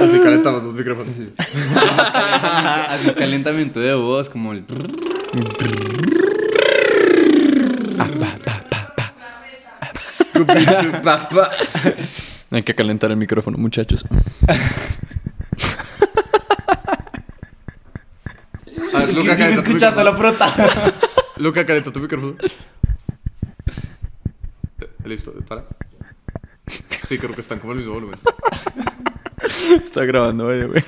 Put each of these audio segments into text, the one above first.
Así calentamos los micrófonos. Haces calentamiento de voz, como el. Hay que calentar el micrófono, muchachos. A ver, Luca, Sigue escuchando la prota. Luca, calenta tu micrófono. Listo, para. Sí, creo que están como al mismo volumen. Está grabando, güey, güey.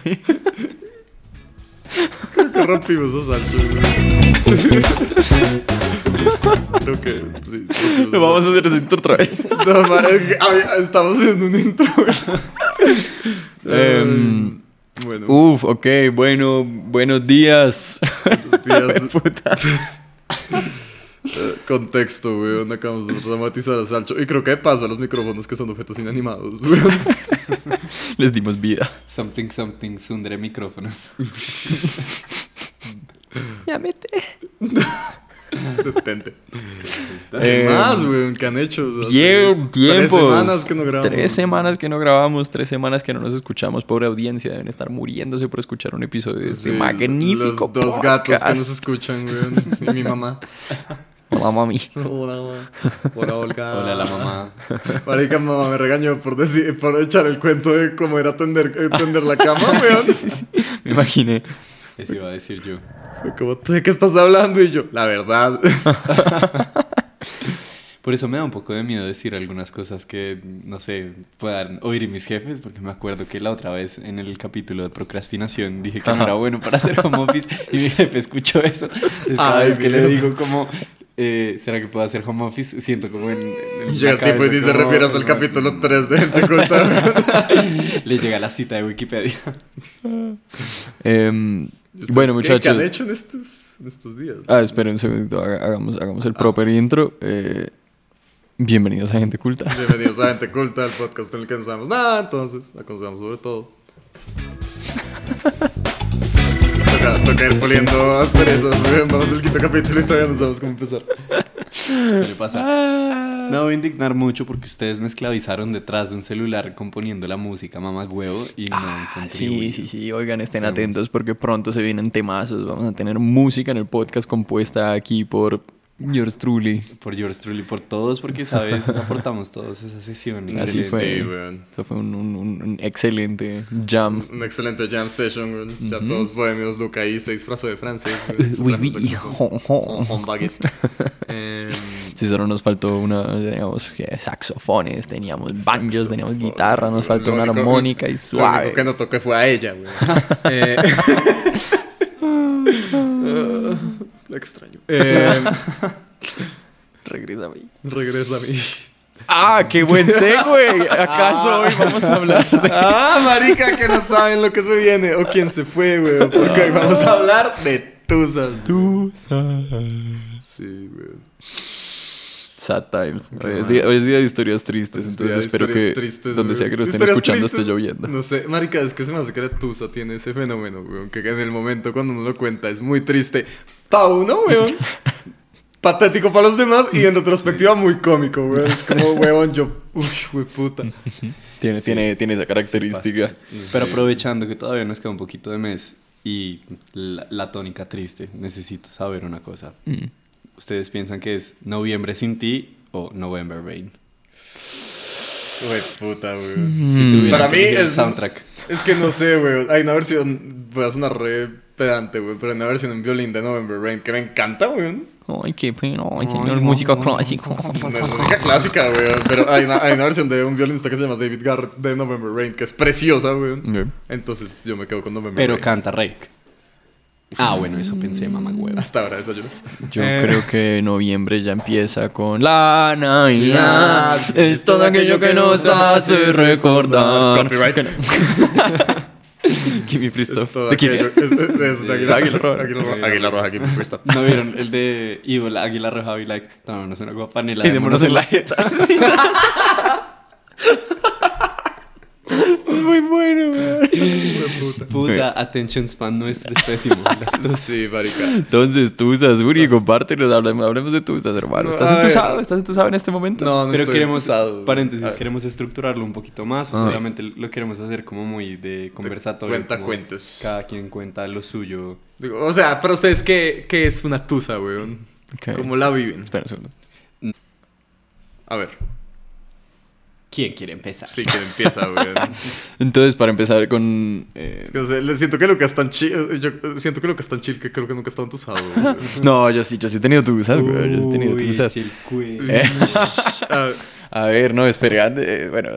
Creo que rompimos esos saltos. Creo que sí. Lo vamos a hacer ese intro otra vez. No, ma- había- estamos haciendo un intro. Em, bueno, Uf, ok, bueno, buenos días. buenos días. Puta. Eh, contexto, weón. Acabamos de dramatizar a Salcho. Y creo que de paso a los micrófonos que son objetos inanimados, weón. Les dimos vida. Something, something, Sundre micrófonos. Ya mete. Detente. Eh, más, weón, que han hecho. O sea, Bien, hace tiempos. Tres semanas que no grabamos. Tres semanas que no grabamos, tres semanas que no nos escuchamos. Pobre audiencia, deben estar muriéndose por escuchar un episodio de este Sí, magnífico Los dos gatos que nos escuchan, weón. Y mi mamá. Hola, mami. Hola, mamá. Hola, Olga. Hola, la mamá. Marica, mamá me regañó por, decir, por echar el cuento de cómo era tender, eh, tender la cama, weón. Sí, sí, sí. Me imaginé. Eso iba a decir yo. Fue Como, ¿tú de qué estás hablando? Y yo, la verdad. Por eso me da un poco de miedo decir algunas cosas que, no sé, puedan oír mis jefes, porque me acuerdo que la otra vez en el capítulo de procrastinación dije que no era bueno para hacer home office y mi jefe escuchó eso. Entonces, cada Ay, vez que le digo como, eh, ¿será que puedo hacer home office? Siento como en... en Y llega el tipo y dice, refieras al capítulo 3 de Gente Culta. weón. Le llega la cita de Wikipedia. Em, bueno, ¿qué- ¿Qué han muchachos. hecho en estos, en estos días? Ah, esperen un segundito. haga- Hagamos, hagamos el proper intro. Eh, bienvenidos a Gente Culta. Bienvenidos a Gente Culta, el podcast en el que no sabemos nada, entonces aconsejamos sobre todo. toca, toca ir poliendo asperezas. Vamos al quinto capítulo y todavía no sabemos cómo empezar. Suele pasar. Me voy a indignar mucho porque ustedes me esclavizaron detrás de un celular componiendo la música mamá huevo y no Ah, sí, sí, sí. Oigan, estén atentos porque pronto se vienen temazos. Vamos a tener música en el podcast compuesta aquí por yours truly. Por yours truly, por todos, porque sabes, aportamos todos esa sesión. Así excelente. fue. Sí, weón. Eso fue un, un- un- excelente jam. Un excelente jam session, weón. Ya todos bohemios, Luca ahí se disfrazó de francés. Con baguette. Em, Si solo nos faltó una, teníamos saxofones, teníamos banjos, teníamos guitarra, nos faltó Lo una armónica y Lo suave. único que no toqué fue a ella, weón. Eh, ah, la extraño. Eh, Regresa a mí. regresa a mí. Ah, qué buen segue. ¿Acaso hoy vamos a hablar de Ah, marica, que no saben lo que se viene o quién se fue, weón. Porque hoy vamos a hablar de tusas. tu Sí, weón. Sad times. Hoy es, día, hoy es día de historias tristes, entonces Sí, espero que tristes, donde sea que lo estén escuchando tristes. esté lloviendo. No sé, marica, es que se me hace que la tusa tiene ese fenómeno, weón, que en el momento cuando uno lo cuenta es muy triste. Pa' uno, weón. Patético para los demás y en retrospectiva muy cómico, weón. Es como, weón, yo, uff, weón, puta. Tiene, tiene, tiene esa característica. Pero aprovechando que todavía nos queda un poquito de mes y la, la tónica triste, necesito saber una cosa. Mm. ¿Ustedes piensan que es Noviembre sin ti o November Rain? Weón, puta, weón. Si Mm. Para que mí es- soundtrack. Es que no sé, weón. Hay una versión, voy a sonar re pedante, weón, pero hay una versión en violín de November Rain que me encanta, weón. Ay, qué pena. Ay, señor Ay, músico no, clásico. No es música clásica, weón, pero hay una, hay una versión de un violinista que se llama David Garrett de November Rain que es preciosa, weón. Ok. Entonces yo me quedo con November Pero Rain. canta Rake. Ah, bueno, eso pensé, mamá huevo. Hasta ahora eso yo no sé. Yo Eh, creo que noviembre ya empieza con la Navidad. Es todo aquello que nos hace recordar. Copyright. Que no- Gimme es todo ¿De quién es? es- es- es Es Águila Roja. Águila Roja. Gimme Stuff. ¿No vieron el de Evil, Águila Roja y like, tomémonos una guapanela? Y démonos en la jeta. Muy bueno, weón. puta. Puta, attention span nuestro es pésimo. Sí, marica. Entonces, Tuzas, Uri, compártelos, hablemos, hablemos de Tuzas, hermano. No, ¿Estás entusado? ¿Estás entusado en este momento? No, no Pero estoy queremos, entusado. paréntesis, queremos estructurarlo un poquito más. Ah. O solamente lo queremos hacer como muy de conversatorio. cuenta cuentos. Cada quien cuenta lo suyo. digo, o sea, pero ustedes, ¿qué, qué es una tusa, weón? ¿Cómo la viven? Espera un segundo. A ver, ¿Quién quiere empezar? sí, que empieza, weón. Entonces, para empezar con... eh, Es que, siento que Lucas es tan chill. Yo siento que Lucas es tan chill que creo que nunca estado entusado, weón. No, yo sí, yo sí he tenido Tuzas, güey. Yo sí he tenido chilcue. Eh. Ah, A ver, no, espera, eh, bueno,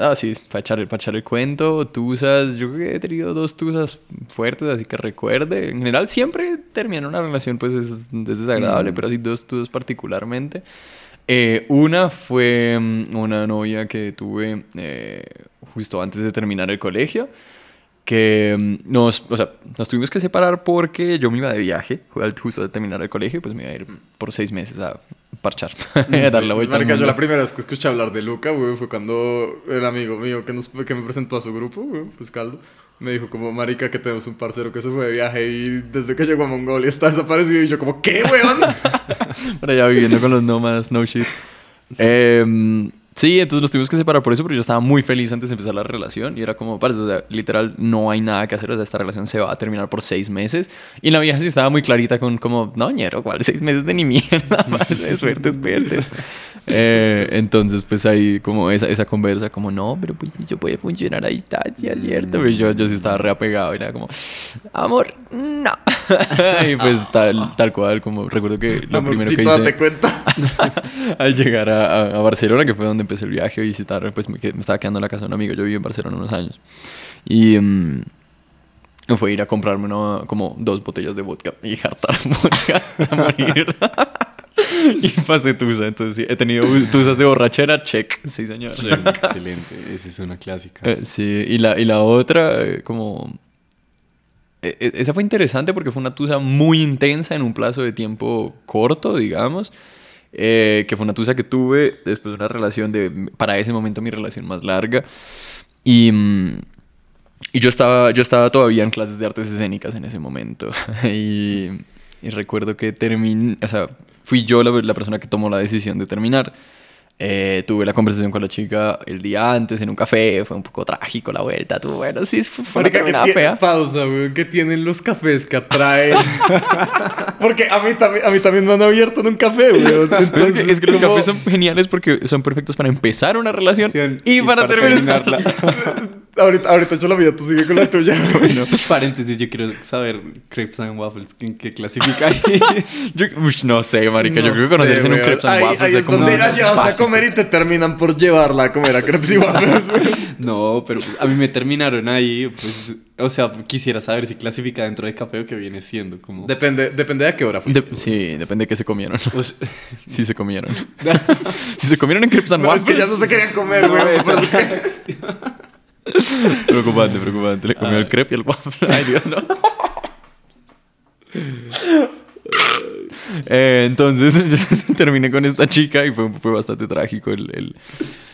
ah, sí, para echar, para echar el cuento, Tuzas, yo creo que he tenido dos Tuzas fuertes, así que recuerde. En general, siempre terminar una relación, pues es, es desagradable, pero así dos Tuzas particularmente. Eh, una fue mm, una novia que tuve eh, justo antes de terminar el colegio, que mm, nos, o sea, nos tuvimos que separar porque yo me iba de viaje, ju- justo de terminar el colegio, pues me iba a ir por seis meses a parchar, a dar la vuelta. al Marica, yo la primera vez que escuché hablar de Luca, güey, fue cuando el amigo mío que, nos, que me presentó a su grupo, güey, pues Caldo, me dijo como, marica, que tenemos un parcero que se fue de viaje y desde que llegó a Mongolia está desaparecido. Y yo como, ¿qué, weón? Por allá viviendo con los nómadas, no shit. Em, sí, entonces nos tuvimos que separar por eso, pero yo estaba muy feliz antes de empezar la relación. Y era como, parce, o sea, literal, no hay nada que hacer. O sea, esta relación se va a terminar por seis meses. Y la vieja sí estaba muy clarita con, como, no, ñero, ¿cuál? Seis meses de ni mierda. de suerte, espérate. Eh, entonces, pues ahí, como esa, esa conversa, como, no, pero pues eso puede funcionar a distancia, ¿cierto? Pero yo, yo sí estaba reapegado. Y era como, amor, no. y pues tal, tal cual, como recuerdo que lo primero que hice date cuenta. al llegar a, a- a Barcelona, que fue donde empecé el viaje a visitar, pues me, me estaba quedando en la casa de un amigo. Yo viví en Barcelona unos años. Y mm, fue ir a comprarme una- como dos botellas de vodka y jartar vodka hasta morir. y pasé tusa. Entonces sí, he tenido tusas de borrachera, check. Sí, señor. Excelente, esa es una clásica. Eh, sí, y la, y la otra, eh, como... e- e- Esa fue interesante porque fue una tusa muy intensa en un plazo de tiempo corto, digamos. Eh, que fue una tusa que tuve después de una relación de, para ese momento, mi relación más larga. Y, mm, y yo, estaba, yo estaba todavía en clases de artes escénicas en ese momento. y, y recuerdo que terminé, o sea, fui yo la, la persona que tomó la decisión de terminar. Eh, tuve la conversación con la chica el día antes en un café, fue un poco trágico la vuelta, bueno, sí, fue una terminada fea. pausa, weón, que tienen los cafés que atraen. Porque a mí, también, a mí también me han abierto en un café, weón. Es que, es que los cafés son geniales porque son perfectos para empezar una relación Relación y, para, terminarla. Ahorita, ahorita yo la mía, tú sigue con la tuya. Bueno, paréntesis, yo quiero saber crepes and waffles, ¿en qué clasifica ahí? Yo, ush, no sé, marica, yo No creo que en un crepes and ahí, waffles ahí es como donde la llevas a comer y te terminan por llevarla a comer a crepes y waffles. No, pero a mí me terminaron ahí, pues, o sea, quisiera saber si clasifica dentro de café o qué viene siendo, como... Depende, depende de a qué hora fuiste. De- sí, depende de qué se comieron. Sea, Si se comieron. si se comieron en crepes and No, es que waffles. ya no se querían comer, No, Preocupante, preocupante. Le comió Ah. el crepe y el waffle. Ay, Dios, no. Eh, entonces yo terminé con esta chica y fue, fue bastante trágico el, el,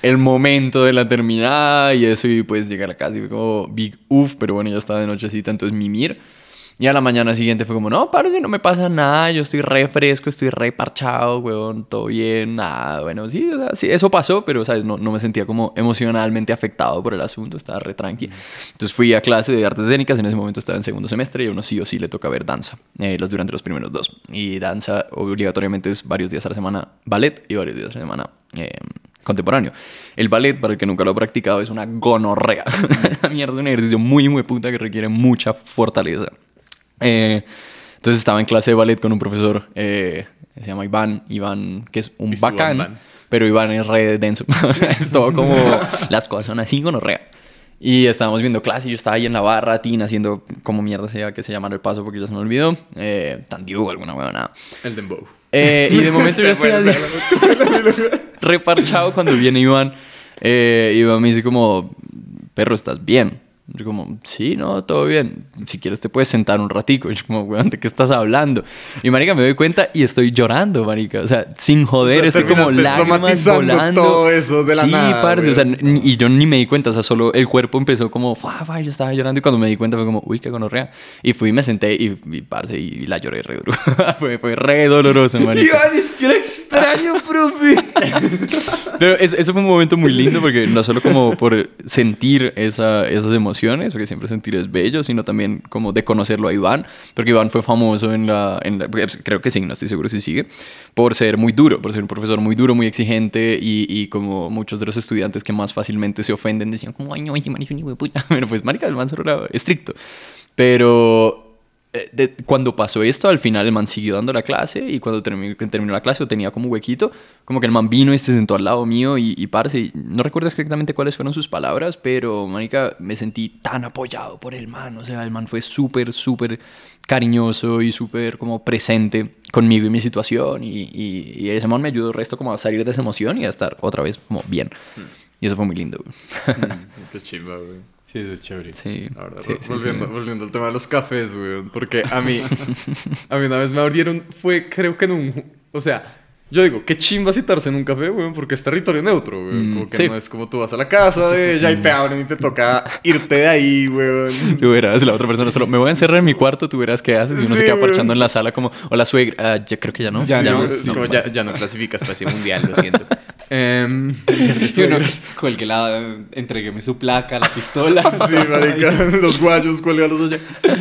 el momento de la terminada y eso y pues llegué a la casa y fue como big uff, pero bueno ya estaba de nochecita entonces mimir y a la mañana siguiente fue como no, parece no me pasa nada, yo estoy re fresco, estoy re parchado, weón, todo bien, nada, bueno sí, o sea, sí, eso pasó, pero sabes, no, no me sentía como emocionalmente afectado por el asunto, estaba re tranqui. Entonces fui a clase de artes escénicas, en ese momento estaba en segundo semestre y a uno sí o sí le toca ver danza, eh, los durante los primeros dos. Y danza obligatoriamente es varios días a la semana ballet y varios días a la semana eh, contemporáneo. El ballet, para el que nunca lo ha practicado, es una gonorrea. La mierda es un ejercicio muy, muy puta que requiere mucha fortaleza. Eh, entonces estaba en clase de ballet con un profesor eh, se llama Iván, Iván, que es un bacán, pero Iván es re denso. O sea, es todo como las cosas son así, gonorrea. Y estábamos viendo clase y yo estaba ahí en la barra, Tina, haciendo como mierda sea que se llamara el paso porque ya se me olvidó. Eh, Tandiu, alguna huevona. El dembow. Eh, y de momento yo estoy así, reparchado cuando viene Iván. Eh, Iván me dice como, perro, ¿estás bien? Yo como, sí, no, todo bien. Si quieres te puedes sentar un ratico. Y yo como, weón, ¿de qué estás hablando? Y marica, me doy cuenta y estoy llorando, marica. O sea, sin joder, O sea, estoy como lágrimas volando. todo eso de la sí, nada, parce, o sea, y yo ni me di cuenta. O sea, solo el cuerpo empezó como, fa, fa, yo estaba llorando. Y cuando me di cuenta fue como, uy, qué gonorrea. Y fui, me senté y, y parce, y la lloré re duro. fue, fue re doloroso, marica. Iván, es que era extraño, profe. Pero es- ese fue un momento muy lindo porque no solo como por sentir esa- esas emociones, porque siempre sentir es bello, sino también como de conocerlo a Iván, porque Iván fue famoso en la, en la- pues, creo que sí, no estoy seguro si sigue, por ser muy duro, por ser un profesor muy duro, muy exigente y, y como muchos de los estudiantes que más fácilmente se ofenden decían como, ay no, ese man es un hijo de puta. Bueno, pues marica, el man solo era estricto. Pero de- cuando pasó esto, al final el man siguió dando la clase y cuando terminó, terminó la clase o tenía como un huequito, como que el man vino y se sentó al lado mío y, y parce, y no recuerdo exactamente cuáles fueron sus palabras, pero, manica, me sentí tan apoyado por el man, o sea, el man fue súper, súper cariñoso y súper como presente conmigo y mi situación y, y, y ese man me ayudó el resto como a salir de esa emoción y a estar otra vez como bien. Y eso fue muy lindo, güey. Qué chimba, güey. Sí, eso es chévere. Sí. La verdad, sí, volviendo, sí. volviendo al tema de los cafés, güey. Porque a mí, a mí una vez me abrieron, fue creo que en un, o sea, yo digo, qué chimba citarse en un café, güey, porque es territorio neutro, güey. Mm, como que sí. no es como tú vas a la casa de ella y te abren y te toca irte de ahí, güey. Tú verás, la otra persona solo, me voy a encerrar en mi cuarto, tú verás qué haces. Y uno se queda güey. parchando en la sala como, hola suegra, Ah, ya creo que ya no. Ya, ya no, ya, ya no clasificas para ese mundial, lo siento. Em, Sí, uno cuelgue la, entregueme su placa, la pistola. Sí, marica, los guayos, cuélgalos allá.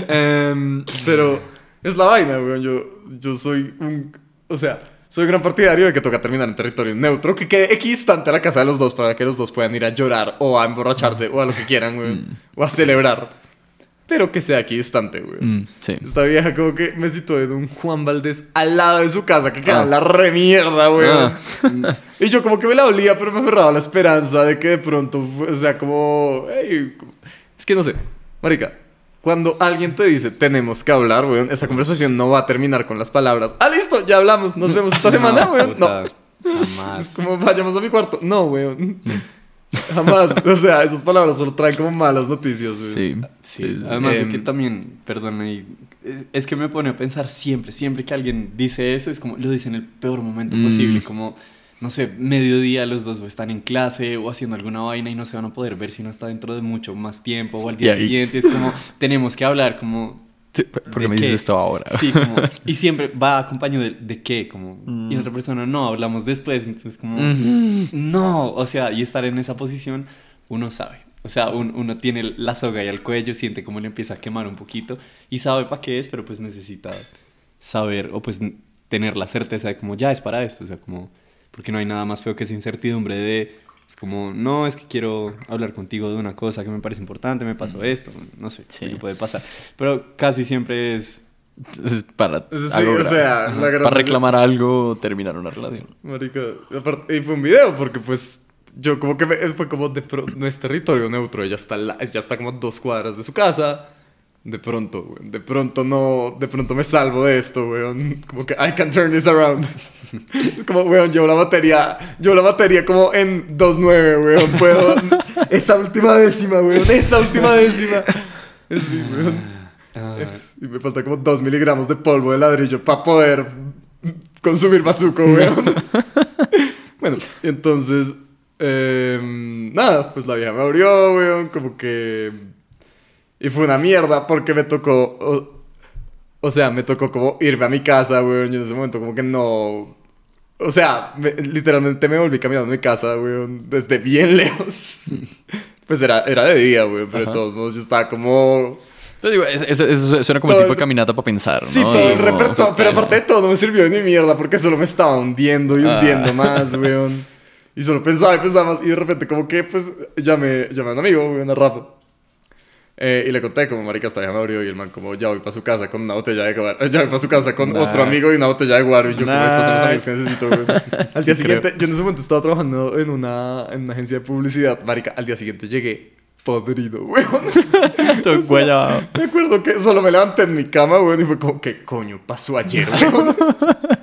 Em, pero es la vaina, weón. Yo, yo soy un. O sea, soy gran partidario de que toca terminar en territorio neutro, que quede equidistante a la casa de los dos para que los dos puedan ir a llorar o a emborracharse o a lo que quieran, weón. O a celebrar. Pero que sea equidistante, weón. Mm, sí. Esta vieja como que me citó en un Juan Valdés al lado de su casa, que queda Ah. la remierda, weón. Ah. Y yo como que me la olía, pero me aferraba la esperanza de que de pronto, o sea, como... "Ey", es que no sé, marica, cuando alguien te dice, tenemos que hablar, weón, esa conversación no va a terminar con las palabras. Ah, listo, ya hablamos, nos vemos esta semana, weón. No, Jamás. como vayamos a mi cuarto. No, weón. Jamás. O sea, esas palabras solo traen como malas noticias, weón. Sí. Sí, además de Em, que también, perdón, y- es- es que me pone a pensar siempre, siempre que alguien dice eso, es como lo dice en el peor momento Mm. posible, como, no sé, mediodía los dos están en clase o haciendo alguna vaina y no se van a poder ver si no está dentro de mucho más tiempo o al día Y ahí- siguiente, es como, tenemos que hablar, como... sí, ¿Por qué ¿de me dices esto ahora? Sí, como, y siempre va acompañado de, de qué, como, y Mm. la otra persona, no, hablamos después, entonces como, Mm. no, o sea, y estar en esa posición, uno sabe. O sea, un- uno tiene la soga ahí al cuello, siente como le empieza a quemar un poquito y sabe para qué es, pero pues necesita saber o pues tener la certeza de como ya es para esto, o sea, como, porque no hay nada más feo que esa incertidumbre de, es como, no, es que quiero hablar contigo de una cosa que me parece importante, me pasó esto, no sé, Sí. qué puede pasar. Pero casi siempre es para, Sí, algo o sea, la gran- para reclamar algo o terminar una relación. Marica, y fue un video porque pues yo como que me- fue como de pro- no es territorio neutro, ella está, la- ya está como dos cuadras de su casa. De pronto, weón, de pronto no, de pronto me salvo de esto, weón. Como que I can turn this around. Es como, weón, llevo la batería, llevo la batería como en 2.9, weón. Puedo, esa última décima, weón, esa última décima. Sí, weón. ah, Y me falta como 2 miligramos de polvo de ladrillo para poder consumir bazuco, weón. bueno, entonces, em, nada, pues la vieja me abrió, weón, como que... Y fue una mierda porque me tocó... O, o sea, me tocó como irme a mi casa, weón, y en ese momento como que no... O sea, me- literalmente me volví caminando a mi casa, weón, desde bien lejos. pues era, era de día, weón, pero de todos modos yo estaba como... Pero digo, es- es- eso suena como el tipo de caminata para pensar, ¿no? Sí, todo el repertorio. Pero aparte de todo, no me sirvió de ni mierda porque solo me estaba hundiendo y Ah. hundiendo más, weón. Y solo pensaba y pensaba más. Y de repente, como que, pues, llamé, llamé a un amigo, weón, a Rafa. Eh, y le conté como, marica, hasta ya me abrió. Y el man, como, ya voy para su casa con una botella de guaro. Ya voy para su casa con Nah. otro amigo y una botella de guaro. Y yo, como, estos son los Nah. amigos que necesito. Al día Sí, siguiente, yo en ese momento estaba trabajando en una, en una agencia de publicidad. Marica, al día siguiente llegué podrido, weón. Todo guayado. Me acuerdo que solo me levanté en mi cama, weón, y fue como, ¿qué coño pasó ayer, weón?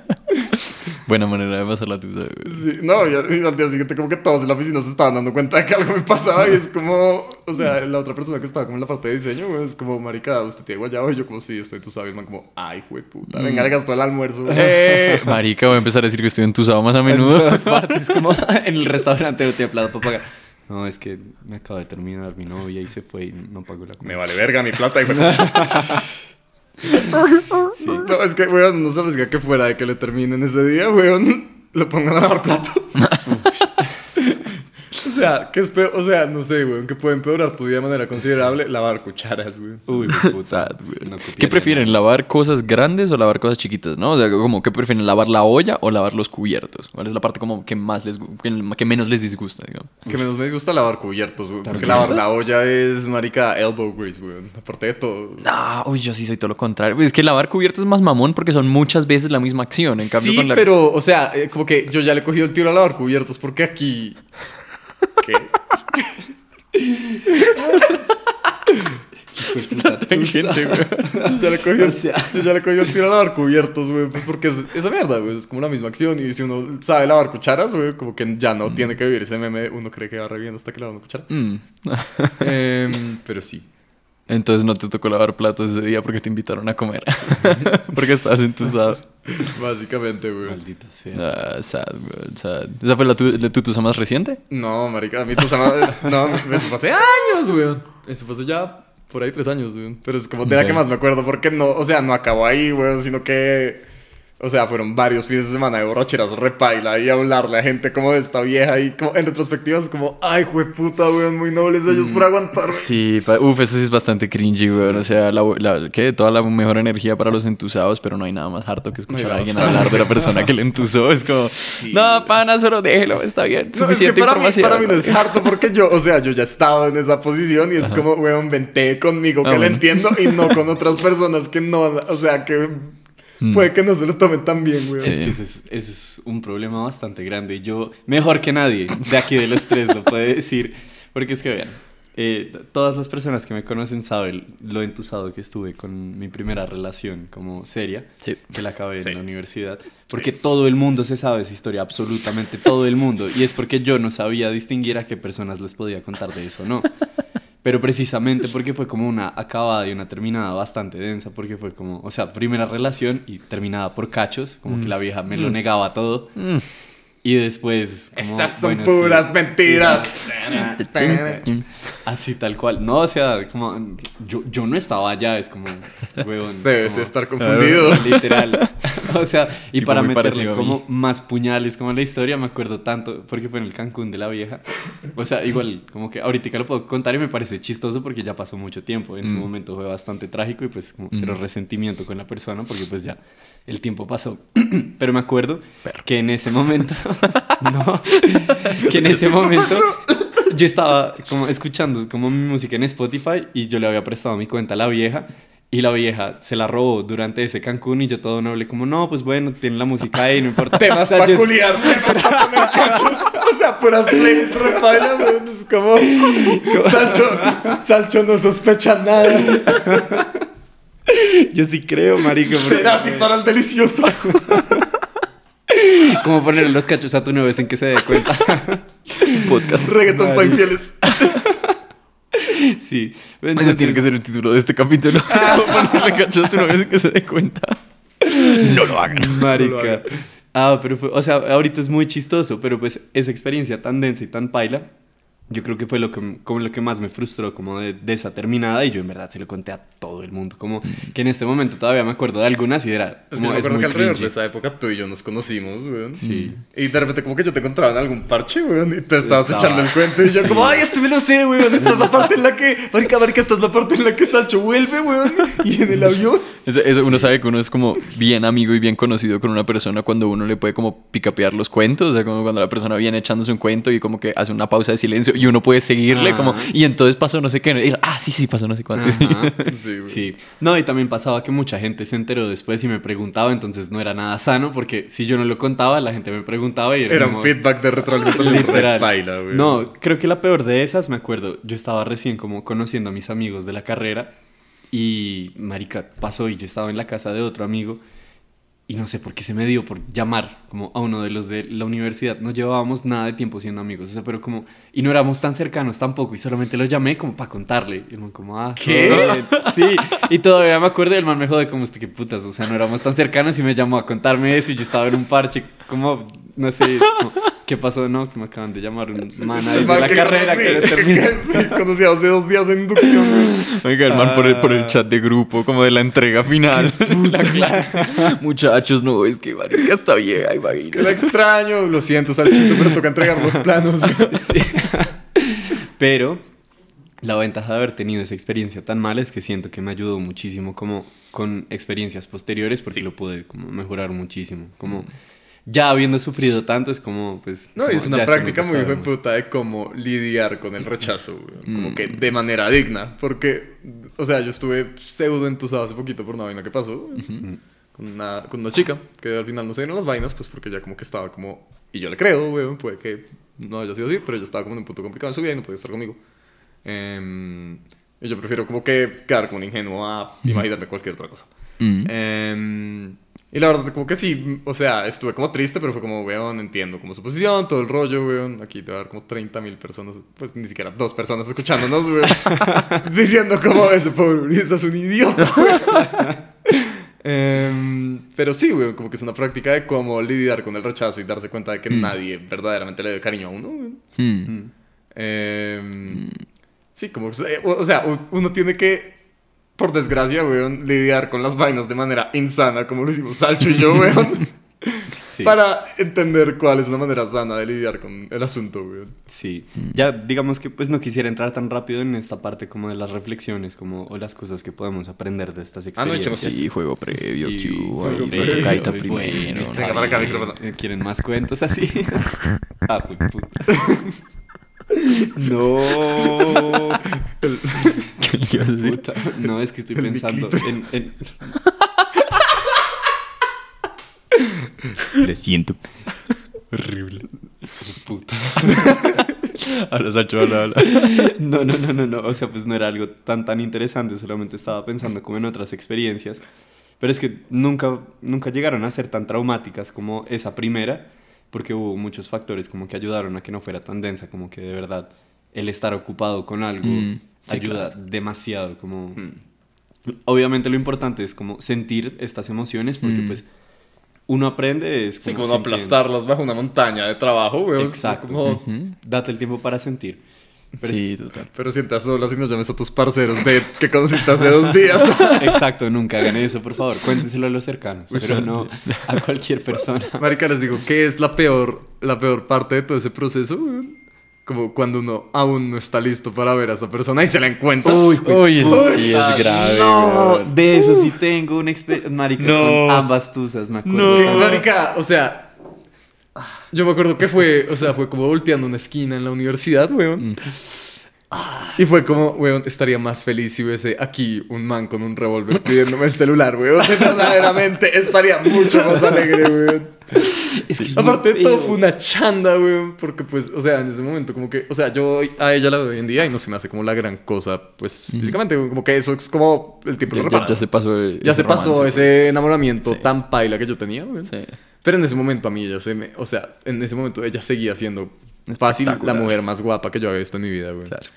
Buena manera de pasar la tuya, güey. Sí, no, y al, y al día siguiente como que todos en la oficina se estaban dando cuenta de que algo me pasaba y es como... o sea, la otra persona que estaba como en la parte de diseño, weón, es como, marica, ¿usted tiene guayabo? Y yo como, sí, estoy, tú sabes, man, como, ay, güey, puta, venga, le gastó el almuerzo. Eh, marica, voy a empezar a decir que estoy entusado más a En menudo. todas partes, como en el restaurante no tiene plata para pagar. No, es que me acaba de terminar mi novia y se fue y no pagó la Me comida. vale verga mi plata, hijo. Sí. No, es que, weón, no sabes que fuera de que le terminen ese día, weón, lo pongan a lavar platos. O sea, ¿qué es peor? O sea, no sé, weón, que puede empeorar tu día de manera considerable lavar cucharas, weón. Uy, puta. Sad, güey. No ¿Qué prefieren, lavar cosas grandes o lavar cosas chiquitas, no? O sea, como, ¿qué prefieren, lavar la olla o lavar los cubiertos? ¿Cuál es la parte como que más les, que, menos les disgusta, digamos? Que menos me gusta lavar cubiertos, weón. Porque lavar la olla es, marica, elbow grease, weón. Aparte de todo. No, uy, yo sí soy todo lo contrario. Es que lavar cubiertos es más mamón porque son muchas veces la misma acción. En cambio, sí, con la... pero, o sea, eh, como que yo ya le he cogido el tiro a lavar cubiertos porque aquí... Gente, güey. ya le he cogido, O sea. yo ya le he cogido el tiro a lavar cubiertos, güey. Pues porque es esa mierda, güey. Es como la misma acción. Y si uno sabe lavar cucharas, güey, como que ya no tiene que vivir ese meme. Uno cree que va re bien hasta que lava una cuchara. Mm. Em, pero sí. Entonces no te tocó lavar platos ese día porque te invitaron a comer. porque estabas entusado. Básicamente, güey. Maldita sea. Ah, sad, güey, sad. ¿Esa fue la, tu, la tutusa más reciente? No, marica, a mí tu sama- No, eso fue hace años, güey. Eso fue hace ya por ahí tres años, güey. Pero es como de la que más me acuerdo porque no, o sea, no acabó ahí, güey, sino que... O sea, fueron varios fines de semana de borracheras repaila y hablarle a gente como de esta vieja y como en retrospectiva es como, ay, puta, güey, muy nobles ellos por aguantar. Sí, pa- uf, eso sí es bastante cringy, güey. O sea, la, la- ¿qué? toda la mejor energía para los entusados, pero no hay nada más harto que escuchar a alguien hablar de la persona que le entusó. Es como, no, pana, solo déjelo, está bien. No, es que para mí, información. para mí no es harto porque yo, o sea, yo ya he estado en esa posición y es como, weón, vente conmigo que Ah, bueno. entiendo y no con otras personas que no, o sea, que puede que no se lo tomen tan bien, weón. Sí. Es que ese es, ese es un problema bastante grande. Yo, mejor que nadie de aquí de los tres, lo puede decir. Porque es que vean, eh, todas las personas que me conocen saben lo entusado que estuve con mi primera relación como seria, Sí. que la acabé Sí. en la universidad. Porque todo el mundo se sabe esa historia, absolutamente todo el mundo. Y es porque yo no sabía distinguir a qué personas les podía contar de eso o no. Pero precisamente porque fue como una acabada y una terminada bastante densa, porque fue como, o sea, primera relación y terminada por cachos, como que la vieja me lo negaba todo. Mm. Y después... Como, Esas son bueno, sí, puras mentiras. Así tal cual. No, o sea, como yo, yo no estaba allá, es como, huevón. Debes como- estar confundido. Literal. O sea, y Tipo para meterle como más puñales como la historia, me acuerdo tanto, porque fue en el Cancún de la vieja. O sea, igual, como que ahorita lo puedo contar y me parece chistoso porque ya pasó mucho tiempo. En su Mm. momento fue bastante trágico y pues como cero Mm. resentimiento con la persona porque pues ya el tiempo pasó. Pero me acuerdo que en ese momento, no, que en ese momento yo estaba como escuchando como mi música en Spotify y yo le había prestado mi cuenta a la vieja y la vieja se la robó durante ese Cancún y yo todo noble como no, pues bueno, tiene la música ahí, no importa. Temas O sea, para yo- culiar. O sea, puras repaila, weón. Es como... Sancho, Sancho no sospecha nada. Yo sí creo, marico. porque- Cerati para el delicioso. Como ponerle los cachos a tu novia sin que se dé cuenta. Podcast. Reggaeton pa' infieles. sí. Ese tiene que ser el título de este capítulo. Ponerle cacho a tu novia sin que se dé cuenta. No lo hagan. No lo Marica. haga. Ah, pero fue, o sea, ahorita es muy chistoso, pero pues esa experiencia tan densa y tan paila, yo creo que fue lo que, como lo que más me frustró como de, de esa terminada y yo en verdad se lo conté a todo el mundo, como que en este momento todavía me acuerdo de algunas y era Es que como, yo me es acuerdo muy que alrededor cringy. de esa época tú y yo nos conocimos, weón. Sí. Y de repente como que yo te encontraba en algún parche, weón, y te estabas Estaba- echando el cuento y yo Sí. como, ay, este me lo sé, weón, esta es la parte en la que, marica, marica, esta es la parte en la que Sancho vuelve, weón, y en el avión. Eso- eso Uno sabe que uno es como bien amigo y bien conocido con una persona cuando uno le puede como picapear los cuentos, o sea, como cuando la persona viene echándose un cuento y como que hace una pausa de silencio y uno puede seguirle Ajá. como, y entonces pasó no sé qué, y, ah, sí, sí, pasó no sé cuánto. sí. Sí, güey. Sí. No, y también pasaba que mucha gente se enteró después y me preguntaba, entonces no era nada sano, porque si yo no lo contaba, la gente me preguntaba y era, Era un feedback de retroalimentación Literal. No, creo que la peor de esas, me acuerdo, yo estaba recién como conociendo a mis amigos de la carrera y marica pasó y yo estaba en la casa de otro amigo y no sé por qué se me dio por llamar como a uno de los de la universidad. No llevábamos nada de tiempo siendo amigos, o sea, pero como, y no éramos tan cercanos tampoco, y solamente lo llamé como para contarle. Y el man como, ah, ¿Qué? Sí, y todavía me acuerdo y el man me jode como, este, qué putas, o sea, no éramos tan cercanos y me llamó a contarme eso y yo estaba en un parche, como, no sé, como, ¿qué pasó? No, que me acaban de llamar un man ahí de la que carrera conocí, que lo terminé. que sí, conocí hace dos días en inducción, güey. Oiga, el man por, el, por el Ah. chat de grupo, como de la entrega final. la clase. Muchachos, no, es que marica está vieja, Que la imagínate. extraño, lo siento, Salchito, pero toca entregar los planos. Sí. Pero la ventaja de haber tenido esa experiencia tan mala es que siento que me ayudó muchísimo como con experiencias posteriores porque lo pude como mejorar muchísimo. Como ya habiendo sufrido tanto es como pues... No, y como, es una ya práctica muy hijo puta de cómo lidiar con el rechazo, güey. Como Mm. que de manera digna. Porque, o sea, yo estuve pseudo entusado hace poquito por una vaina que pasó. Con una, con una chica que al final no se dieron las vainas, pues porque ella como que estaba como... Y yo le creo, güey, puede que no haya sido así, pero ella estaba como en un punto complicado en su vida y no podía estar conmigo. Em, y yo prefiero como que quedar como un ingenuo a imaginarme cualquier otra cosa. Mm. Em, y la verdad, como que sí, o sea, estuve como triste, pero fue como, weón, entiendo como su posición, todo el rollo, weón. Aquí debe haber como 30 mil personas, pues ni siquiera dos personas escuchándonos, weón. diciendo como, ese pobre Ulises es un idiota, weón. Em, pero sí, weón, como que es una práctica de cómo lidiar con el rechazo y darse cuenta de que nadie verdaderamente le dé cariño a uno, weón. Mm. Em, Sí, como, o sea, uno tiene que, por desgracia, weón, lidiar con las vainas de manera insana, como lo hicimos Salcho y yo, weón, Sí. para entender cuál es una manera sana de lidiar con el asunto, weón. Sí, ya digamos que pues no quisiera entrar tan rápido en esta parte como de las reflexiones como o las cosas que podemos aprender de estas Ah, no, experiencias. Sí, juego previo, Y- Q, juego ahí, previo, tocadita muy primero. bueno, ¿no? Venga, para acá, micrófono. Eh, ¿Quieren más cuentos así? ah, pues, puta. No. ¿Qué? Puta. No, es que estoy pensando en, en- Le siento. Horrible. Puta. Ahora Sacho, habla, habla. No, no, no, no, no. O sea, pues no era algo tan, tan interesante. Solamente estaba pensando como en otras experiencias. Pero es que nunca, nunca llegaron a ser tan traumáticas como esa primera. Porque hubo muchos factores como que ayudaron a que no fuera tan densa. Como que de verdad el estar ocupado con algo Mm, sí, ayuda demasiado. Como... Obviamente lo importante es como sentir estas emociones. Porque Mm. pues uno aprende es Sí, como como sintiendo. aplastarlas bajo una montaña de trabajo, weón. Exacto. Como-. Date el tiempo para sentir. Pero es Sí, total. Pero sientas solas y no llames a tus parceros de que conociste hace dos días. Exacto, nunca hagan eso, por favor. Cuéntenselo a los cercanos, pero no a cualquier persona. Marica, les digo, ¿qué es la peor, la peor parte de todo ese proceso? Como cuando uno aún no está listo para ver a esa persona y se la encuentra. Uy, eso sí es grave. No, de eso sí tengo una experiencia. Marica, No. con ambas tusas, me acuerdo. No. Marica, o sea, yo me acuerdo que fue, o sea, fue como volteando una esquina en la universidad, weón. Y fue como, weón, estaría más feliz si hubiese aquí un man con un revólver pidiéndome el celular, weón. Verdaderamente estaría mucho más alegre, weón. Es que es Aparte todo, fue una chanda, weón. Porque, pues, o sea, en ese momento, como que, o sea, yo a ella la veo hoy en día y no se me hace como la gran cosa, pues, físicamente, como que eso es como el tipo Ya, ya- ya se pasó. ya ese se pasó romance, ese pues. enamoramiento Sí. tan paila que yo tenía, weón. Sí. Pero en ese momento a mí ella se me... O sea, en ese momento ella seguía siendo fácil la mujer más guapa que yo había visto en mi vida, güey. Claro.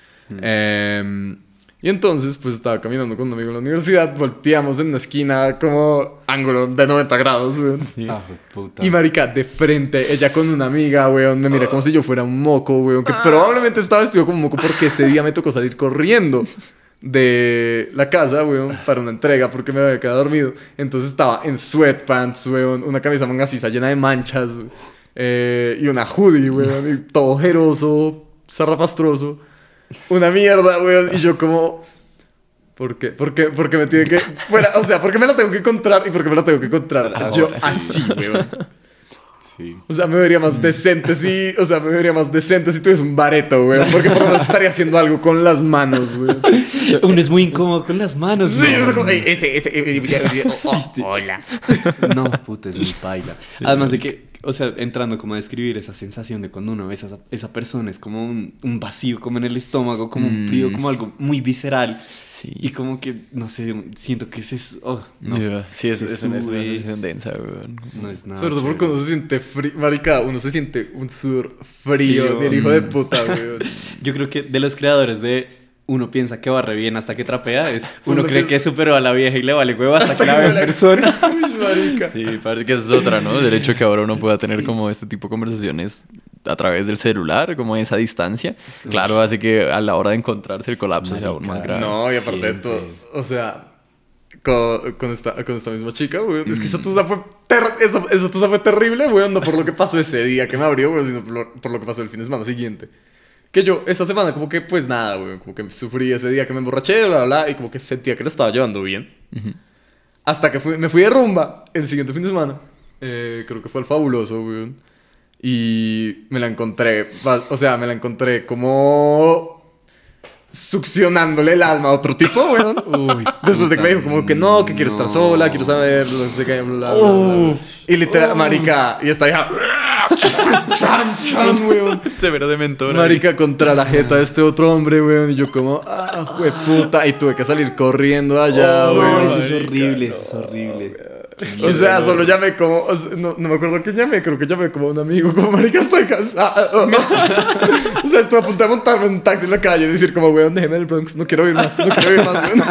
Em, y entonces, pues estaba caminando con un amigo en la universidad, volteamos en una esquina como ángulo de 90 grados, güey. Ah, puta. Y marica, de frente, ella con una amiga, weón, me mira como si yo fuera un moco, weón, que probablemente estaba vestido como moco porque ese día me tocó salir corriendo de la casa, weón, para una entrega porque me había quedado dormido. Entonces estaba en sweatpants, weón, una camisa manga sisa llena de manchas, eh, y una hoodie, weón, y todo ojeroso, zarrapastroso. Una mierda, weón, y yo como... ¿Por qué? ¿Por qué? Porque me tiene que... Fuera, o sea, ¿por qué me la tengo que encontrar y por qué me la tengo que encontrar? Ah, yo sí. así, weón. Sí. O sea, me vería más decente si... O sea, me vería más decente si tuviese un bareto, güey. Porque por lo menos estaría haciendo algo con las manos, güey. Uno es muy incómodo con las manos. Sí, no. es como, "Ey, este, este... eh, eh, oh, hola. No, puta, es muy paila. Además de que o sea, entrando como a describir esa sensación de cuando uno ve a esa, esa persona, es como un, un vacío como en el estómago, como un frío, Mm. como algo muy visceral. Sí. Y como que, no sé, siento que ese es... oh, no, Yeah. Sí, es, es una, es una sensación densa, weón. No es nada. Sobre todo porque uno se siente frío. Marica, uno se siente un sudor frío Frío. del hijo de Mm. puta, weón. Yo creo que de los creadores de uno piensa que barre bien hasta que trapea, es uno, Uno cree que- superó a la vieja y le vale huevo hasta, Hasta que la ve en persona. Marica. Sí, parece que esa es otra, ¿no? Del hecho que ahora uno pueda tener como este tipo de conversaciones a través del celular, como esa distancia. Claro, hace que a la hora de encontrarse el colapso sea aún más Marica, grave. No, y aparte de todo, o sea, con, con esta, con esta misma chica, weón. Es que esa tusa fue, ter- esa, esa tusa fue terrible, weón. No por lo que pasó ese día que me abrió, weón, sino por lo, por lo que pasó el fin de semana siguiente. Que yo, esa semana, como que, pues nada, weón. Como que sufrí ese día que me emborraché, bla, bla, bla. Y como que sentía que lo estaba llevando bien. Hasta que fui- me fui de rumba el siguiente fin de semana. Eh, creo que fue el fabuloso, weón. Y me la encontré, o sea, me la encontré como succionándole el alma a otro tipo, weón. Uy, Después de que me dijo como que no, que quiero estar sola, quiero saber, no sé qué, bla, bla, bla, bla. Y literal, marica, y esta hija... chan, chan, weón. Severo de mentor. Marica contra la jeta de este otro hombre, weón. Y yo como, ah, puta. Y tuve que salir corriendo allá, no, weón. eso es horrible, no, eso es horrible. O sea, solo llamé como, o sea, no, no me acuerdo quién llamé, creo que llamé como a un amigo, como marica estoy cansado. o sea, estuve a punto de montarme en un taxi en la calle y decir como, weón, déjeme en el Bronx, no quiero ir más, no quiero ir más, weón.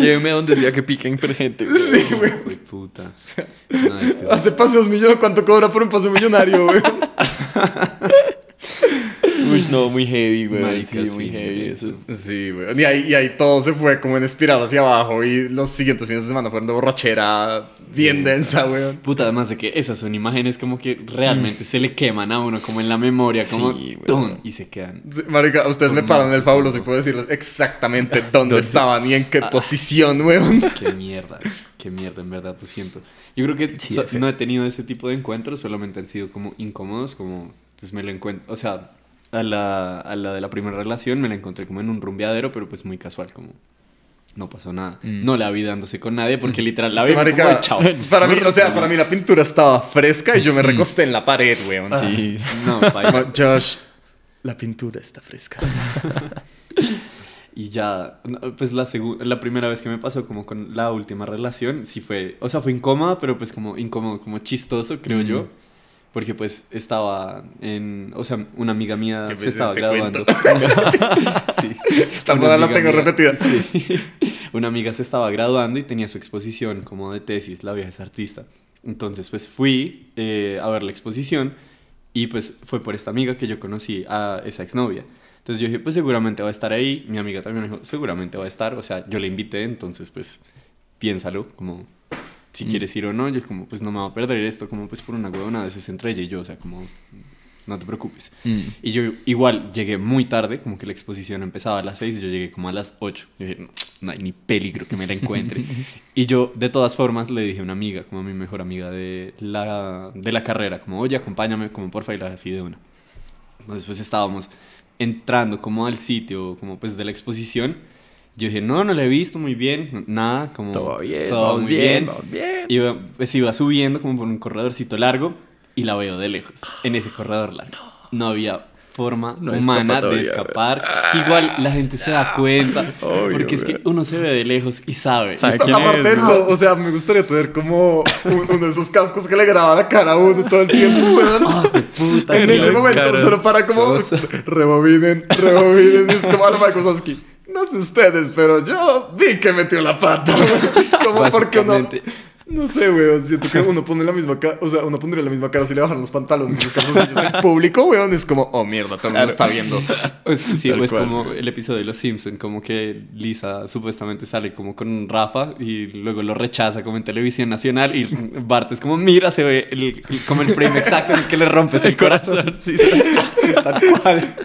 Lléveme a donde sea que piquen gente. weón. Sí, weón. Uy, puta. No, es que es- Hace paseos millonarios, ¿cuánto cobra por un paseo millonario, weón? Uy, no, muy heavy, güey. Marica, sí, sí, muy heavy. Eso es- Sí, weón. Y ahí, y ahí todo se fue como en espiral hacia abajo y los siguientes fines de semana fueron de borrachera bien densa, weón. Puta, además de que esas son imágenes como que realmente se le queman a uno, como en la memoria, como Sí, güey. ¡tum! y se quedan. Marica, ustedes me paran el fabuloso y puedo decirles exactamente dónde estaban y en qué posición, weón. Qué mierda, qué mierda, en verdad, lo siento. Yo creo que Sí, so- no he tenido ese tipo de encuentros, solamente han sido como incómodos, como, entonces me lo encuentro, o sea, a la, a la de la primera relación me la encontré como en un rumbeadero, pero pues muy casual, como no pasó nada. Mm. No la vi dándose con nadie porque literal la vi como marica, de para mí, o sea, para mí la pintura estaba fresca y yo me recosté en la pared, weón. Sí. No. Josh, la pintura está fresca. Y ya, pues la, la primera vez que me pasó como con la última relación, sí fue, o sea, fue incómoda, pero pues como incómodo, como chistoso, creo Mm. yo. Porque pues estaba en, o sea, una amiga mía ¿Qué se estaba graduando. sí. Esta moda la tengo mía- repetida. Sí. Una amiga se estaba graduando y tenía su exposición como de tesis, la vieja es artista. Entonces pues fui eh, a ver la exposición y pues fue por esta amiga que yo conocí a esa exnovia. Entonces yo dije, pues seguramente va a estar ahí. Mi amiga también dijo, seguramente va a estar. O sea, yo le invité, entonces pues piénsalo, como si Mm. quieres ir o no. Yo como, pues no me va a perder esto, como pues por una huevona, a veces entre ella y yo, o sea, como no te preocupes. Mm. Y yo igual llegué muy tarde, como que la exposición empezaba a las 6 y yo llegué como a las 8. Yo dije, no, no hay ni peligro que me la encuentre. y yo, de todas formas, le dije a una amiga, como a mi mejor amiga de la, de la carrera, como, oye, acompáñame, como porfa, y la así de una. Pues estábamos entrando como al sitio, como pues de la exposición. Yo dije, no, no la he visto muy bien, nada, como... Todo bien, todo vamos muy bien, vamos bien. Iba, pues iba subiendo como por un corredorcito largo y la veo de lejos. En ese corredor la, no había forma No humana de escapar. Igual la gente se da cuenta. Obvio, porque es que uno se ve de lejos y sabe. Sabe Está- quién es, Aparte, ¿no? no, o sea, me gustaría tener como un- uno de esos cascos que le graba la cara a uno todo el tiempo, weón. puta, en sí, ese momento, caras, solo para como cosa. rebobinen, rebobinen. Es como a lo Mike Wazowski. No sé ustedes, pero yo vi que metió la pata. Es como porque uno. No sé, weón. Siento que uno pone la misma cara. O sea, uno pondría la misma cara si le bajan los pantalones y los calzoncillos en público, weón. Es como, oh mierda, todo el mundo está viendo. Pues, sí, Tal pues cual, como el episodio de Los Simpson, como que Lisa supuestamente sale como con Rafa y luego lo rechaza como en televisión nacional y Bart es como, mira, se ve el, el- como el frame exacto en el que le rompes el corazón. Sí, sí, sí, tal cual.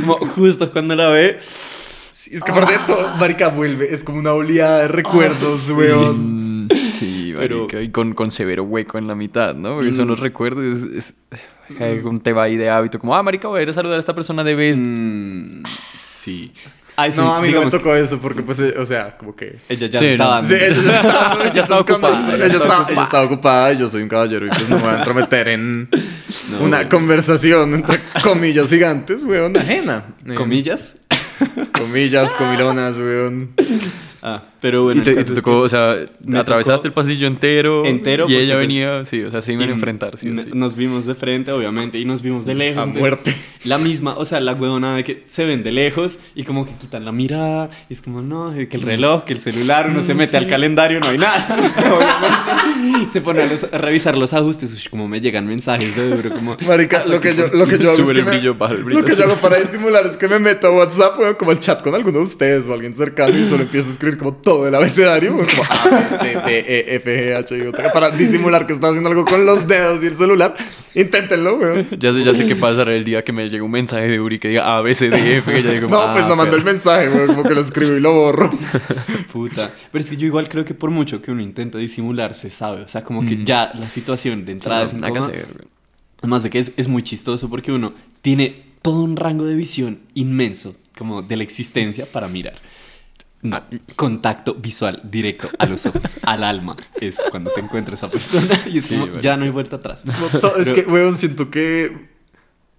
Como justo cuando la ve, Sí, es que aparte de todo, Marica vuelve. Es como una oleada de recuerdos, weón. Mm, Sí, Pero- marica, y con, con severo hueco en la mitad, ¿no? Porque son los recuerdos, es, es- un te va ahí de hábito, como, ah, marica, voy a ir a saludar a esta persona de vez. mm, sí. Ay, sí, no, a mí no me tocó eso porque, pues, eh, o sea, como que... Ella ya Sí, estaba Sí, ella ya estaba, ocupada, Ella, estaba ocupada. ella estaba ocupada y yo soy un caballero y pues no me voy a entrometer en No, una conversación entre comillas gigantes, weón, ajena. ¿Comillas? Comillas, comilonas, weón. Ah, pero bueno. y te, y te tocó, o sea, me atravesaste tocó el pasillo entero. entero Y ella pues, venía, sí, o sea, se iban a enfrentar, sí, sí. Nos vimos de frente, obviamente, y nos vimos de lejos. A entonces, muerte. La misma, o sea, la huevona de que se ven de lejos y como que quitan la mirada. Y es como, no, que el reloj, que el celular, uno se mete al calendario, no hay nada. obviamente. Se pone a, los- a revisar los ajustes. Uy, como me llegan mensajes de duro, como. Marica, lo que yo, lo que yo hago es que me- brillo, baja el brillo, Lo que yo hago para disimular es que me meto a WhatsApp, como el chat con alguno de ustedes o alguien cercano y solo empiezo a escribir como todo el abecedario, como A, B, C, D, E, F, G, H, I, J, para disimular que estoy haciendo algo con los dedos y el celular. Inténtenlo, weón. Ya sé, ya sé qué pasará el día que me llegue un mensaje de Uri que diga A, B, C, D, F, que ya digo, No, ah, pues no mando el mensaje, weón, como que lo escribo y lo borro. Puta. Pero es que yo igual creo que por mucho que uno intenta disimular, se sabe. O sea, como que ya la situación de entrada es güey. Además de que es, es muy chistoso porque uno tiene todo un rango de visión inmenso, como de la existencia, para mirar. No, contacto visual directo a los ojos, al alma, es cuando se encuentra esa persona y es Sí, como, ya no hay vuelta atrás. No, to- es Pero- que, weón, siento que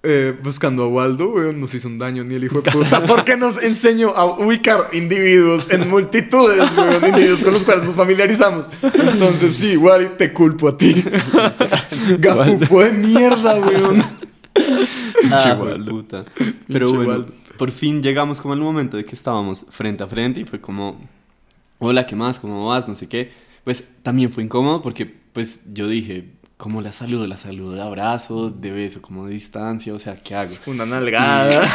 eh, buscando a Waldo, weón, nos hizo un daño ni el hijo de puta. Porque nos enseñó a ubicar individuos en multitudes, weón, individuos con los cuales nos familiarizamos. Entonces, sí, igual te culpo a ti. Gafufo de mierda, weón. Ah, puta. Pero Pinche bueno, Waldo. Por fin llegamos como al momento de que estábamos frente a frente y fue como, hola, ¿qué más? ¿Cómo vas? No sé qué. Pues también fue incómodo porque pues yo dije, ¿cómo la saludo? La saludo de abrazo, de beso, como de distancia, o sea, ¿qué hago? Una nalgada.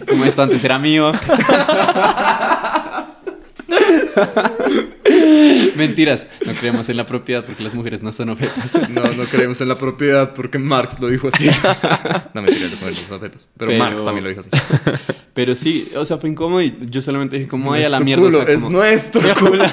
Como esto antes era mío. Mentiras, no creemos en la propiedad porque las mujeres no son objetos. No, no creemos en la propiedad porque Marx lo dijo así. No, mentira, lo los objetos. Pero, Pero- Marx también lo dijo así. Pero sí, o sea, fue incómodo y yo solamente dije, como No ay a es la mierda. culo, o sea, es nuestro culo.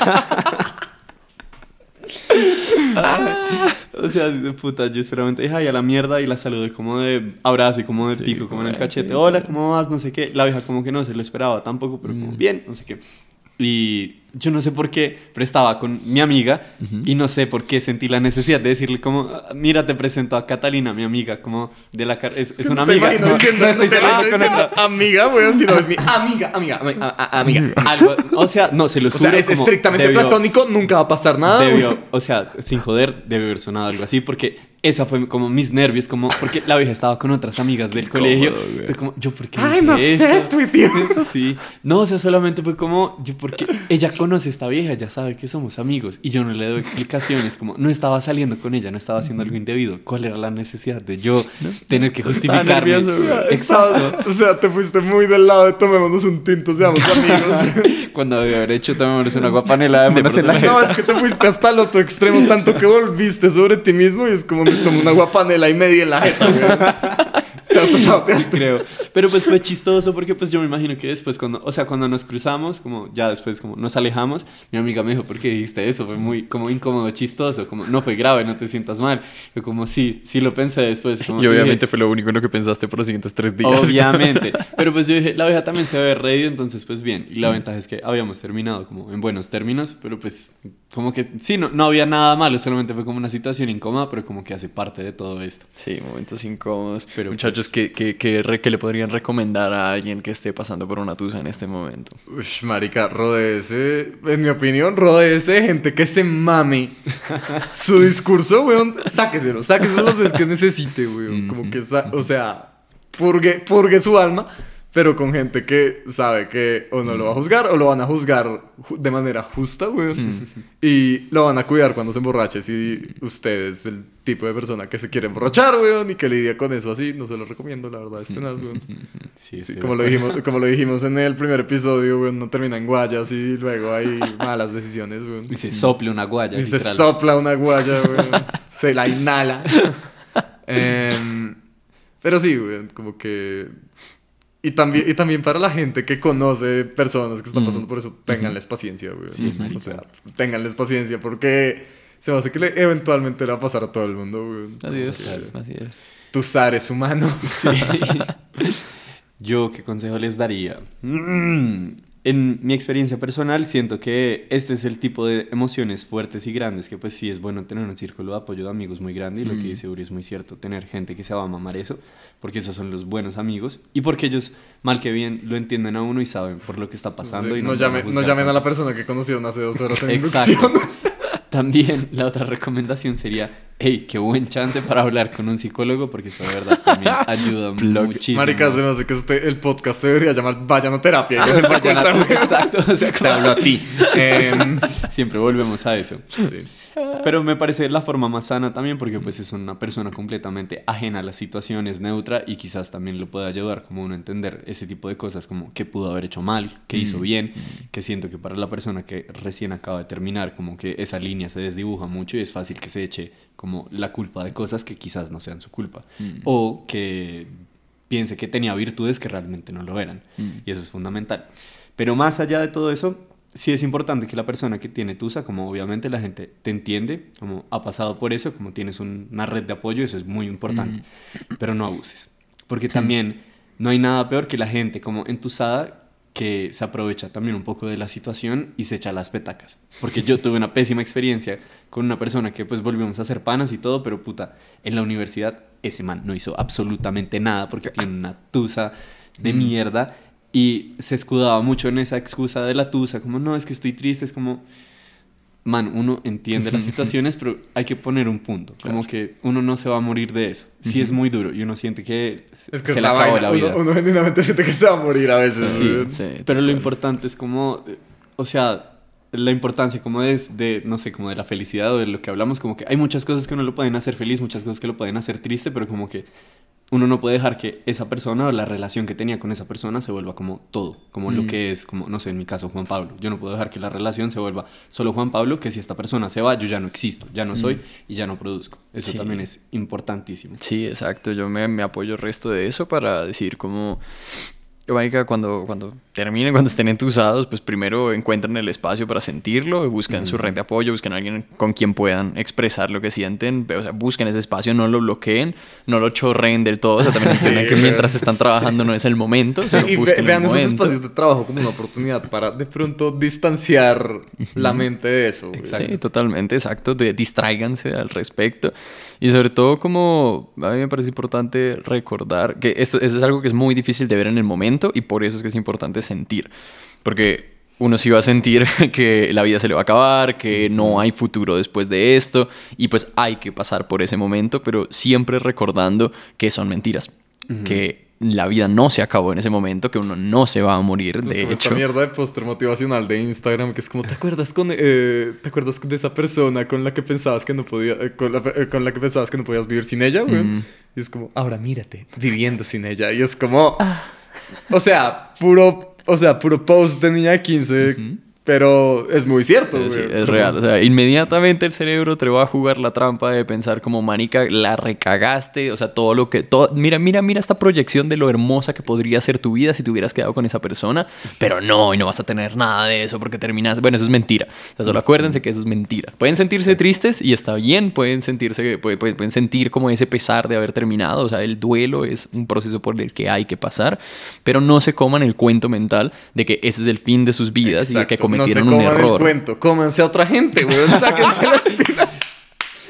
O sea, de puta, yo solamente dije, ay, a la mierda y la saludé como de abrazo y como de Sí, pico, como en el cachete. Hola. ¿cómo vas? No sé qué. La vieja como que no se lo esperaba tampoco, pero como Mm. bien, no sé qué. Y yo no sé por qué, pero estaba con mi amiga y no sé por qué sentí la necesidad de decirle como, "Ah, mira, te presento a Catalina, mi amiga, como de la car- es, es una amiga. No, diciendo- no estoy te con otra. Amiga, weón, sino es mi amiga, amiga, ami- a- a- amiga. Algo, o sea, no, se lo O sea, juro, es como estrictamente debió- platónico, nunca va a pasar nada. debió, o sea, sin joder, debe haber sonado algo así, porque esa fue como mis nervios, como, porque la vieja estaba con otras amigas del colegio. Fue como, yo, ¿por qué? I'm obsessed with you. Sí, no, o sea, solamente fue como, yo, porque ella conoce a esta vieja, ya sabe que somos amigos, y yo no le doy explicaciones, como, no estaba saliendo con ella, no estaba haciendo algo indebido. ¿Cuál era la necesidad de yo tener que justificarme? nervioso. Exacto. O sea, te fuiste muy del lado de tomémonos un tinto, seamos amigos. Cuando debe haber hecho, tomémonos una guapanela de en la No, es que te fuiste hasta el otro extremo, tanto que volviste sobre ti mismo y es como me tomo una guapanela y media en la jeta. Te autosaboteaste. creo. Pero pues fue chistoso porque pues yo me imagino que después cuando, o sea, cuando nos cruzamos, como ya después como nos alejamos, mi amiga me dijo, ¿por qué dijiste eso? Fue muy como incómodo, chistoso, como no fue grave, no te sientas mal. Yo como sí, sí lo pensé después. Como, Y obviamente dije, fue lo único en lo que pensaste por los siguientes tres días. Obviamente. Pero pues yo dije, la vieja también se había reído, entonces pues bien. Y la ventaja es que habíamos terminado como en buenos términos, pero pues como que sí, no, no había nada malo, solamente fue como una situación incómoda, pero como que hace parte de todo esto. Sí, momentos incómodos. Pero, Muchachos, pues- ¿qué, qué, qué re- qué le podrían recomendar a alguien que esté pasando por una tusa en este momento? Ush, marica, rodece, en mi opinión, rodece gente que se mame. Su discurso, weón, sáqueselo, sáqueselo las veces que necesite, weón, como que, o sea, purgue, purgue su alma, pero con gente que sabe que o no lo va a juzgar o lo van a juzgar ju- de manera justa, weón, y lo van a cuidar cuando se emborrache, si usted es el tipo de persona que se quiere emborrachar, weón, y que lidia con eso así, no se lo recomiendo, la verdad, este tenaz, weón. Sí, Sí, como, lo dijimos, como lo dijimos en el primer episodio, weón, no termina en guayas y luego hay malas decisiones, weón. Y se sople una guaya. Y se sopla una guaya, weón. se la inhala. Em, pero sí, weón, como que... Y también, y también para la gente que conoce personas que están pasando por eso, ténganles paciencia, weón. Sí, o sea, ténganles paciencia porque se va a hacer que le- eventualmente le va a pasar a todo el mundo, weón. Así es, así es. Tu zar es humano. Sí. Yo, ¿qué consejo les daría? Mm, En mi experiencia personal, siento que este es el tipo de emociones fuertes y grandes que pues sí es bueno tener un círculo de apoyo de amigos muy grande y lo que dice Uri es muy cierto, tener gente que se va a mamar eso, porque esos son los buenos amigos y porque ellos, mal que bien, lo entienden a uno y saben por lo que está pasando. Sí, y no, llamen, no juzgar llamen a la persona que conocieron hace dos horas en Exacto. También la otra recomendación sería, hey, qué buen chance para hablar con un psicólogo, porque eso de verdad también ayuda muchísimo. Marica, se me hace que este, el podcast se debería llamar Vayan a terapia. y Vayan a-. Exacto, o sea, Te hablo a ti. Em, Siempre volvemos a eso. sí. Pero me parece la forma más sana también porque pues es una persona completamente ajena a las situaciones, neutra y quizás también lo puede ayudar como uno a entender ese tipo de cosas como qué pudo haber hecho mal, qué hizo bien, que siento que para la persona que recién acaba de terminar como que esa línea se desdibuja mucho y es fácil que se eche como la culpa de cosas que quizás no sean su culpa o que piense que tenía virtudes que realmente no lo eran. Y eso es fundamental. Pero más allá de todo eso, sí es importante que la persona que tiene TUSA, como obviamente la gente te entiende, como ha pasado por eso, como tienes un- una red de apoyo, eso es muy importante, pero no abuses. Porque también no hay nada peor que la gente como entusada que se aprovecha también un poco de la situación y se echa las petacas. Porque yo tuve una pésima experiencia con una persona que pues volvimos a hacer panas y todo, pero puta, en la universidad ese man no hizo absolutamente nada porque tiene una tusa de mierda y se escudaba mucho en esa excusa de la tusa, como no, es que estoy triste, es como, man, uno entiende las situaciones, pero hay que poner un punto, como que uno no se va a morir de eso. Sí es muy duro y uno siente que Es que se le la acabó vaina. la vida. Uno, genuinamente siente que se va a morir a veces. Sí. Sí, Pero lo importante es como, eh, o sea, la importancia como de, de, no sé, como de la felicidad o de lo que hablamos, como que hay muchas cosas que uno lo pueden hacer feliz, muchas cosas que lo pueden hacer triste, pero como que uno no puede dejar que esa persona o la relación que tenía con esa persona se vuelva como todo, como lo que es, como, no sé, en mi caso, Juan Pablo. Yo no puedo dejar que la relación se vuelva solo Juan Pablo, que si esta persona se va, yo ya no existo, ya no soy y ya no produzco. Eso Sí. también es importantísimo. Sí, exacto. Yo me, me apoyo el resto de eso para decir como... Marica, cuando, cuando terminen, cuando estén entusados, pues primero encuentren el espacio para sentirlo, busquen su red de apoyo, busquen a alguien con quien puedan expresar lo que sienten, o sea, busquen ese espacio, no lo bloqueen, no lo chorreen del todo, o sea, también entiendan que mientras están trabajando no es el momento, sino y ve- vean esos momento. espacios de trabajo como una oportunidad para de pronto distanciar la mente de eso. Sí, totalmente, exacto. De, distráiganse al respecto. Y sobre todo, como a mí me parece importante recordar que esto, eso es algo que es muy difícil de ver en el momento y por eso es que es importante sentir. Porque uno sí va a sentir que la vida se le va a acabar, que no hay futuro después de esto y pues hay que pasar por ese momento, pero siempre recordando que son mentiras. Que la vida no se acabó en ese momento, que uno no se va a morir, Es de como esta hecho. mierda de póster motivacional de Instagram que es como, ¿te acuerdas con eh, ¿te acuerdas de esa persona con la que pensabas que no podía eh, con, la, eh, con la que pensabas que no podías vivir sin ella, güey? Mm. Y es como, ahora mírate, viviendo sin ella. Y es como o sea, puro, o sea, puro post de niña de 15, pero es muy cierto, Eh, güey. sí, es real. O sea, inmediatamente el cerebro te va a jugar la trampa de pensar como, manica, la recagaste. O sea, todo lo que... Todo, mira, mira, mira esta proyección de lo hermosa que podría ser tu vida si te hubieras quedado con esa persona. Pero no, y no vas a tener nada de eso porque terminaste... Bueno, eso es mentira. O sea, solo acuérdense que eso es mentira. Pueden sentirse tristes y está bien. Pueden sentirse... Pueden, pueden- sentir como ese pesar de haber terminado. O sea, el duelo es un proceso por el que hay que pasar. Pero no se coman el cuento mental de que ese es el fin de sus vidas y de que Exacto. Cometieron no se un coman error. el cuento, cómanse a otra gente, güey. Sáquense la espina.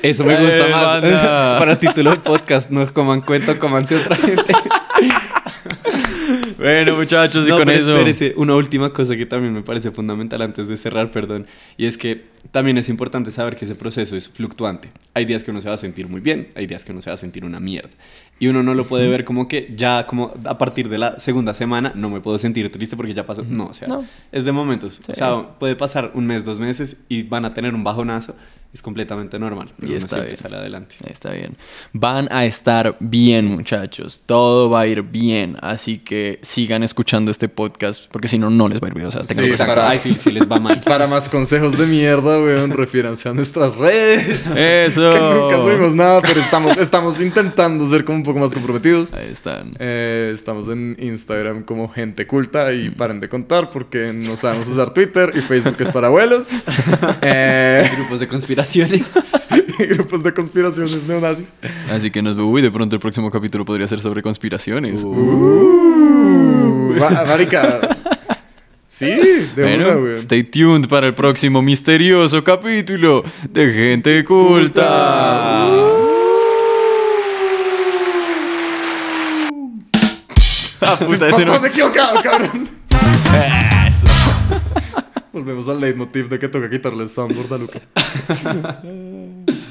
Eso me gusta Eh, más. banda. Para título de podcast, no es coman cuento, comanse otra gente. Bueno, muchachos, y No, con pero eso. espérese, una última cosa que también me parece fundamental antes de cerrar, perdón, y es que también es importante saber que ese proceso es fluctuante. Hay días que uno se va a sentir muy bien, hay días que uno se va a sentir una mierda. Y uno no lo puede ver como que ya como a partir de la segunda semana no me puedo sentir triste porque ya pasó. No, o sea, No. es de momentos. Sí. O sea, puede pasar un mes, dos meses y van a tener un bajonazo. Es completamente normal. Pero Y está bien. sale adelante. Está bien. Van a estar bien, muchachos. Todo va a ir bien. Así que sigan escuchando este podcast, porque si no, no les va a ir bien. O sea, tengan Sí. Exacto. para- Ay, sí, sí les va mal. Para más consejos de mierda, weón, refiéranse a nuestras redes. Eso. Que nunca subimos nada, pero estamos, estamos intentando ser como un poco más comprometidos. Ahí están. Eh, estamos en Instagram como gente culta y paren de contar porque no sabemos usar Twitter y Facebook es para abuelos. Eh, Grupos de conspiraciones. grupos de conspiraciones neonazis. Así que nos. Uy, de pronto el próximo capítulo podría ser sobre conspiraciones. Uh. Ma- Marica. Sí, de Bueno, una, weón. stay tuned para el próximo misterioso capítulo de Gente Culta. Ah, puta, ese no. Me he equivocado, cabrón. Eso. Volvemos al leitmotiv de que toca quitarle el soundboard a Luca.